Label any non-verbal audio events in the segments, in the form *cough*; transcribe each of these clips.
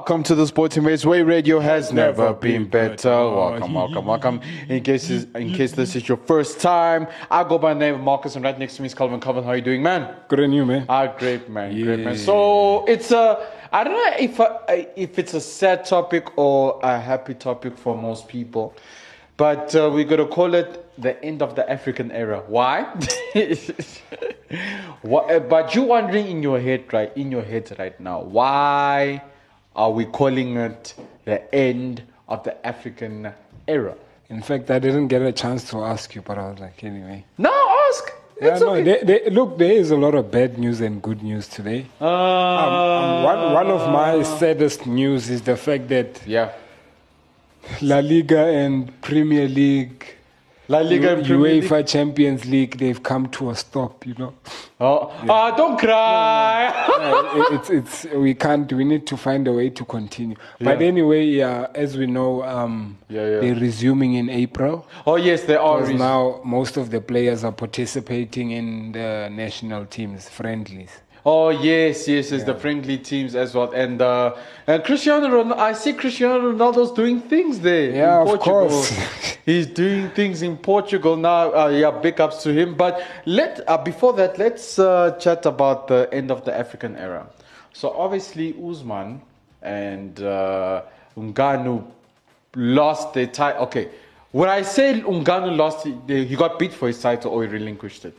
Welcome to the Sporting Base Way Radio has never been better. Welcome, welcome, welcome. In case this, in case this is your first time, I go by the name of Marcus, and right next to me is Calvin. Calvin, how are you doing, man? Good on you, man. Ah, great, man, great, man. So it's a, I don't know if uh, if it's a sad topic or a happy topic for most people, but uh, we're gonna call it the end of the African era. Why? *laughs* what, but you're wondering in your head, right? In your head right now, why? Are we calling it the end of the African era? In fact, I didn't get a chance to ask you, but I was like, anyway. No, ask. Yeah, no, okay. they, they, look, there is a lot of bad news and good news today. Uh, Um, um, one, one of my saddest news is the fact that yeah. La Liga and Premier League, La Liga and U- Premier UEFA League. Champions League, they've come to a stop, you know. Oh, ah, don't cry. Uh, it's, it's, we can't, we need to find a way to continue. But anyway, yeah, as we know, um, Yeah, yeah. they're resuming in April. oh yes, they are. Because now most of the players are participating in the national teams friendlies. Oh yes, yes, it's the friendly teams as well, and uh, and Cristiano Ronaldo. I see Cristiano Ronaldo's doing things there. Yeah, of course. *laughs* He's doing things in Portugal now. Uh, yeah, big ups to him. But let uh, before that, let's uh, chat about the end of the African era. So obviously, Usman and uh, Ngannou lost their title. Okay, when I say Ngannou lost, he got beat for his title or he relinquished it.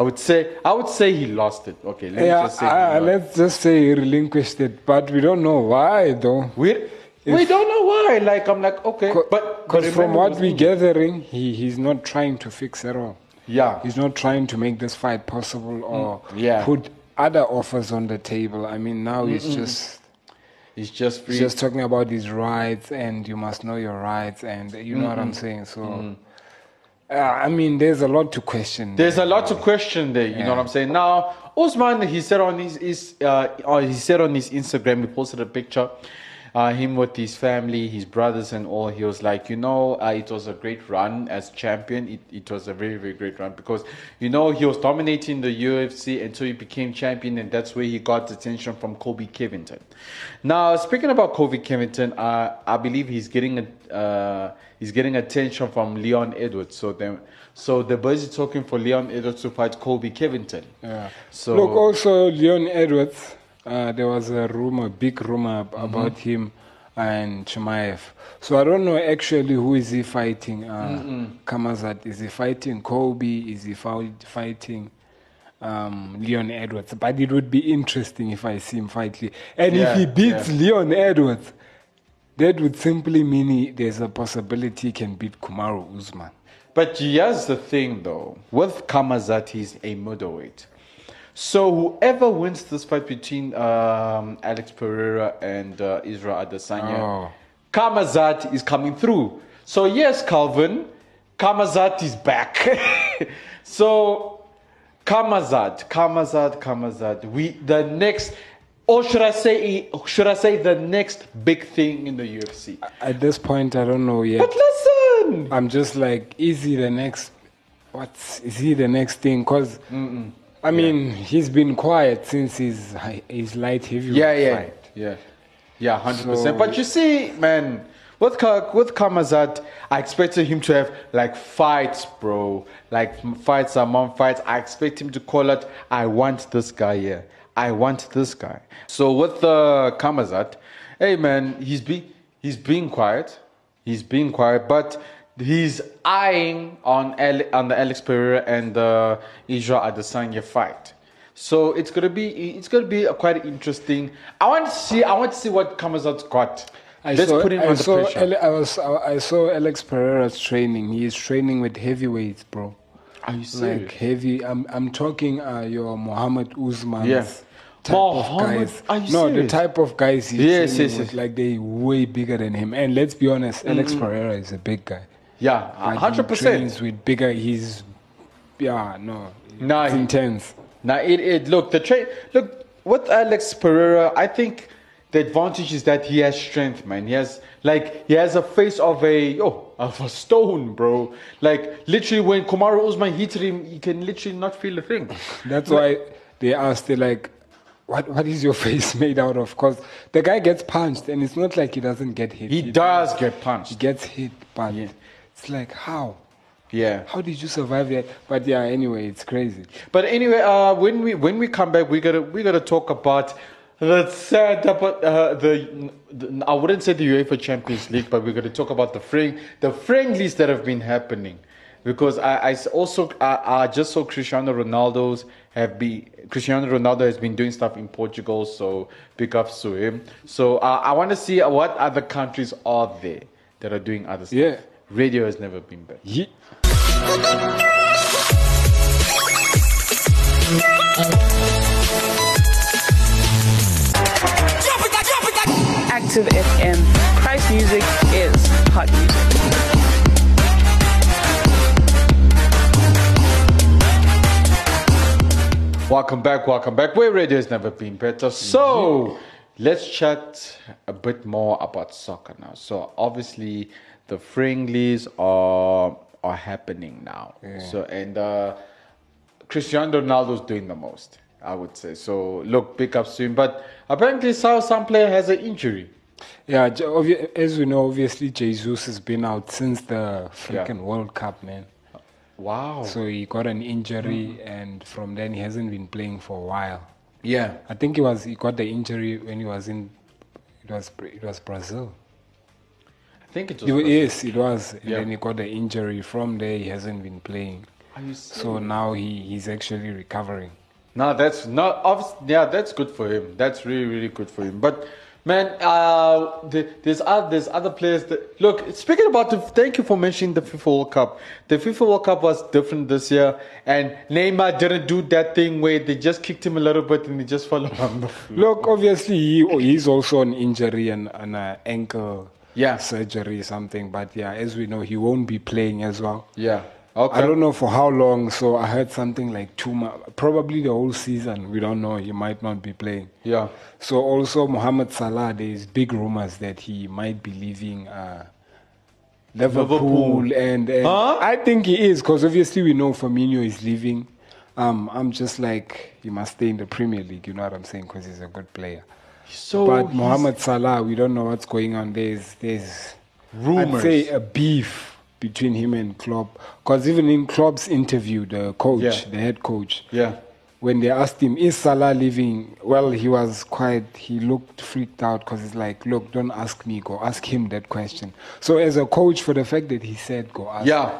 I would say I would say he lost it. Okay, let Yeah, just lost. let's just say he relinquished it, but we don't know why though. we we don't know why. Like I'm like okay, but but Because from what we're gathering, he, he's not trying to fix it all. yeah, He's not trying to make this fight possible mm, or yeah. put other offers on the table. I mean, now he's just he's just free. he's just talking about his rights, and you must know your rights, and you know what I'm saying. So, uh, I mean, there's a lot to question. There's a lot to question there. You know what I'm saying? Now, Usman, he said on his, his uh, uh, he said on his Instagram, he posted a picture, uh, him with his family, his brothers, and all. He was like, you know, uh, it was a great run as champion. It, it was a very very great run because you know he was dominating the UFC until he became champion, and that's where he got attention from Colby Covington. Now, speaking about Colby Covington, uh, I believe he's getting a. He's getting attention from Leon Edwards. So then, so they're busy talking for Leon Edwards to fight Colby Covington. Yeah. So Look, also Leon Edwards. Uh, there was a rumor, big rumor ab- about him and Chimaev. So I don't know actually who is he fighting. Uh, Kamazat is he fighting Colby? Is he fighting um, Leon Edwards? But it would be interesting if I see him fight. Le- and Yeah, if he beats yeah. Leon Edwards, that would simply mean he, there's a possibility he can beat Kamaru Usman. But here's the thing, though. With Kamazat, he's a middleweight. So whoever wins this fight between um, Alex Pereira and uh, Israel Adesanya, Oh. Kamazat is coming through. So yes, Calvin, Kamazat is back. *laughs* so Kamazat, Kamazat, Kamazat. We the next, or should I say, should I say the next big thing in the UFC? At this point, I don't know yet. But listen, I'm just like, is he the next? What's is he the next thing? Cause I mean, he's been quiet since his his light heavyweight Yeah, yeah, fight. yeah, yeah, hundred So- percent. But you see, man, with Ka- with Kamazat, I expected him to have like fights, bro, like fights among fights. I expect him to call it, "I want this guy here. I want this guy." So with uh, Kamazat, hey man, he's be he's being quiet. He's being quiet, but he's eyeing on Ale- on the Alex Pereira and the Israel Adesanya fight. So it's gonna be it's gonna be a quite interesting. I want to see I want to see what Kamazat's got. I Let's saw, put him I under saw pressure. Ale- I was I saw Alex Pereira's training. He is training with heavyweights, bro. Are you serious? Like heavy. I'm I'm talking uh, your Muhammad Usman. Yeah. type Mohammed, of are you no, serious? the type of guys he's Yes, yes, yes. like they way bigger than him. And let's be honest, Alex Pereira is a big guy. Yeah, hundred percent. with bigger. He's yeah, no, Nah, it's intense. Now it, it look the train look with Alex Pereira. I think the advantage is that he has strength, man. He has like he has a face of a oh of a stone, bro. Like literally when Kamaru Usman hit him, he can literally not feel a thing. *laughs* That's why they asked, they like, what what is your *laughs* face made out of? Because the guy gets punched, and it's not like he doesn't get hit. He does get punched. He gets hit, but Yeah. it's like how? Yeah. How did you survive that? But yeah, anyway, it's crazy. But anyway, uh, when we when we come back, we gotta we gotta talk about the sad uh, the, the I wouldn't say the UEFA Champions League, but we're gonna talk about the friend the friendlies that have been happening. Because I, I also I, I just saw Cristiano Ronaldo's have been Cristiano Ronaldo has been doing stuff in Portugal, so big ups to him. So uh, I want to see what other countries are there that are doing other stuff. Yeah. Radio has never been better. Ye- Active FM. Christ music is hot music. Welcome back, welcome back. Where radio has never been better. So let's chat a bit more about soccer now. So obviously the friendlies are are happening now. So and uh, Cristiano Ronaldo's doing the most, I would say. So look, big ups to him. But apparently some some player has an injury. Yeah, as we know, obviously Jesus has been out since the freaking World Cup, man. Wow. So he got an injury, and from then he hasn't been playing for a while. yeah. I think he was he got the injury when he was in it was it was Brazil. I think it was It yes, it was. And Yeah. then he got the injury. From there, he hasn't been playing. Are you So now he, he's actually recovering. No, that's not. Yeah, that's good for him. That's really, really good for him. But man, uh, the, there's other there's other players that look. Speaking about the, thank you for mentioning the FIFA World Cup. The FIFA World Cup was different this year, and Neymar didn't do that thing where they just kicked him a little bit and he just fell *laughs* on the floor. Look, obviously he, he's also an injury and an uh, ankle Yeah. surgery something. But yeah, as we know, he won't be playing as well. Yeah. Okay. I don't know for how long. So I heard something like two months, probably the whole season. We don't know. He might not be playing. Yeah. So also Mohamed Salah, there is big rumors that he might be leaving uh, Liverpool, Liverpool. and, and Huh? I think he is because obviously we know Firmino is leaving. Um, I'm just like he must stay in the Premier League. You know what I'm saying? Because he's a good player. So but Mohamed Salah, we don't know what's going on. There's there's Rumors. I'd say a beef between him and Klopp. Because even in Klopp's interview, the coach, Yeah. the head coach, Yeah. when they asked him, "Is Salah leaving?" Well, he was quite. He looked freaked out because he's like, "Look, don't ask me. Go ask him that question." So, as a coach, for the fact that he said, "Go ask Yeah.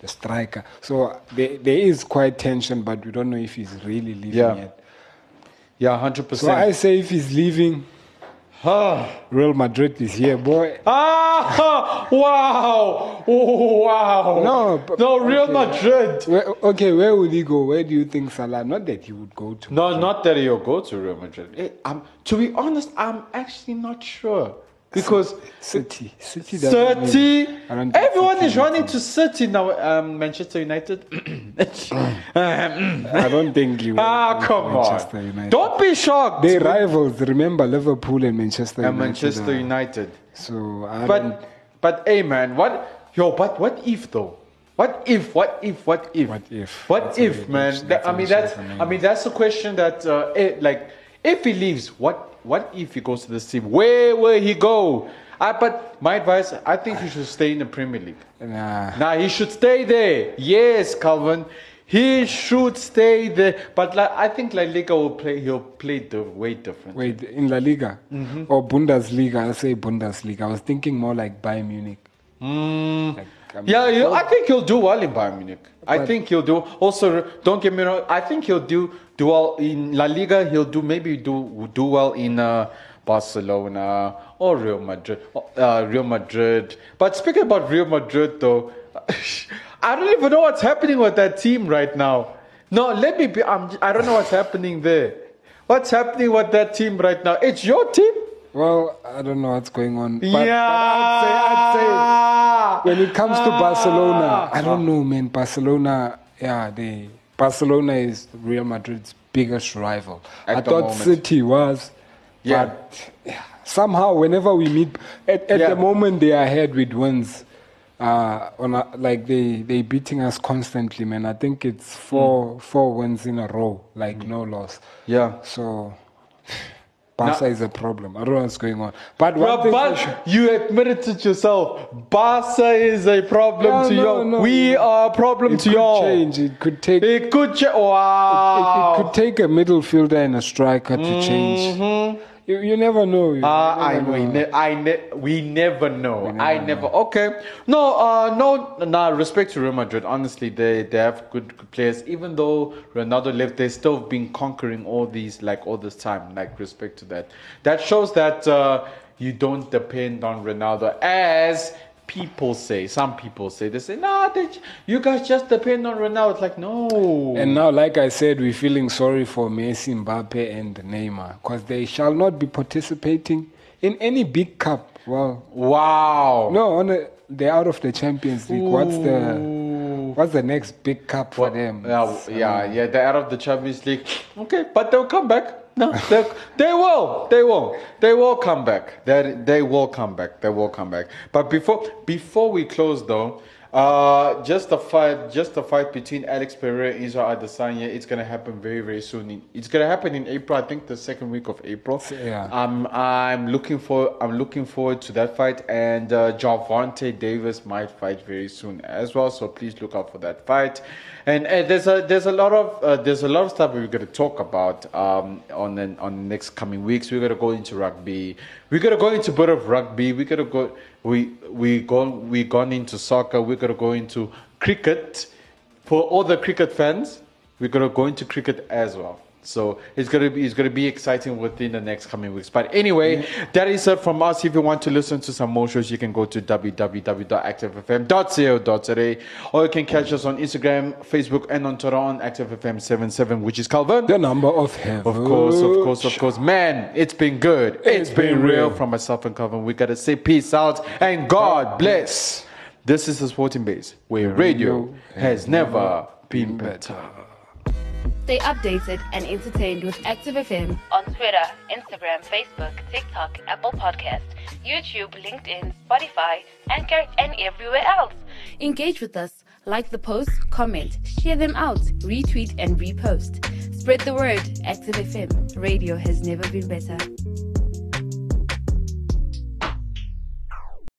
the striker," so there, there is quite tension, but we don't know if he's really leaving Yeah. yet. Yeah. hundred percent. So I say, if he's leaving, *sighs* Real Madrid is here, boy. Ah! *laughs* Wow! Oh, wow! No, no, Real okay. Madrid. Where, okay, where would he go? Where do you think Salah? Not that he would go to. No, not that he'll go to Real Madrid. Eh, I'm, to be honest, I'm actually not sure because City. City. City. really- I don't think Everyone is running to City now. Um, Manchester United. *clears throat* I don't think you. ah, come Manchester on! United. Don't be shocked. They rivals. Remember Liverpool and Manchester and United. Manchester uh, United. So I don't, But but hey man, what yo? But what if though? What if? What if? What if? What if? What That's a if, very man? That- I a mean, that's question, I mean that's a question that uh, eh, like if he leaves, what what if he goes to the team? Where will he go? I, but my advice, I think he should stay in the Premier League. nah. Nah, he should stay there. Yes, Calvin. He should stay there. But like, I think La Liga will play. He'll play the way different. Wait, in La Liga Mm-hmm. or Bundesliga? I say Bundesliga. I was thinking more like Bayern Munich. Mm. Like, I mean, Yeah, yeah, I think he'll do well in Bayern Munich. I think he'll do. Also, don't get me wrong. I think he'll do do well in La Liga. He'll do maybe do do well in uh, Barcelona or Real Madrid. Uh, Real Madrid. But speaking about Real Madrid, though, *laughs* I don't even know what's happening with that team right now. No, let me be. I'm, I don't know what's happening there. What's happening with that team right now? It's your team. Well, I don't know what's going on. But, yeah. but I'd say, I'd say when it comes to Barcelona, I don't know, man. Barcelona, yeah, they Barcelona is Real Madrid's biggest rival. At I thought moment. City was, Yeah. but yeah, somehow whenever we meet, at, at Yeah. the moment they are ahead with wins. Uh, on a, like they they beating us constantly, man. I think it's four Hmm. four wins in a row, like no loss. Yeah. So Barca Now- is a problem. I don't know what's going on. But Bro, one thing but you admitted it yourself. Barca is a problem Yeah, to no, y'all. no. we are a problem it to could y'all. change. It could take. It, It could change. it Wow. could take a middle fielder and a striker to change. Mm-hmm. You, you never know. You Uh, Mm-hmm. I, never we, ne- I ne- we never know. I never. Okay. No, uh, no, nah, respect to Real Madrid. Honestly, they, they have good, good players. Even though Ronaldo left, they still have been conquering all these, like, all this time. Like, respect to that. That shows that uh, you don't depend on Ronaldo as people say. Some people say. They say, nah, they, you guys just depend on Ronaldo. It's like, no. And now, like I said, we're feeling sorry for Messi, Mbappe, and Neymar because they shall not be participating in any big cup. Well, wow. no, on a, they're out of the Champions League. What's the what's the next big cup for them? Yeah, yeah, yeah. They're out of the Champions League. Okay, but they'll come back. No, *laughs* they will. They will. They will come back. They they will come back. They will come back. But before before we close though, uh, just the fight, just the fight between Alex Pereira and Israel Adesanya. It's gonna happen very very soon. It's gonna happen in April. I think the second week of April. Yeah. I'm I'm looking for I'm looking forward to that fight, and uh, Gervonta Davis might fight very soon as well. So please look out for that fight. And, uh there's a there's a lot of uh, there's a lot of stuff we're to talk about um, on the, on the next coming weeks. We're to go into rugby. We're to go into a bit of rugby. We're to go we we go we gone into soccer. We're to go into cricket. For all the cricket fans, we're to go into cricket as well. So it's gonna be it's gonna be exciting within the next coming weeks. But anyway, that is it from us. If you want to listen to some more shows, you can go to www.activefm.co.za or you can catch us on Instagram, Facebook, and on Twitter on ActiveFM77, which is Calvin. the number of heaven. Of course, of course, of course. Man, it's been good. it's been been real real. from myself and Calvin. We gotta say peace out and God bless. This is the Sporting Base, where radio has never been better. Stay updated and entertained with Active FM on Twitter, Instagram, Facebook, TikTok, Apple Podcast, YouTube, LinkedIn, Spotify, Anchor, and everywhere else. Engage with us. Like the post, comment, share them out, retweet, and repost. Spread the word. Active FM. Radio has never been better.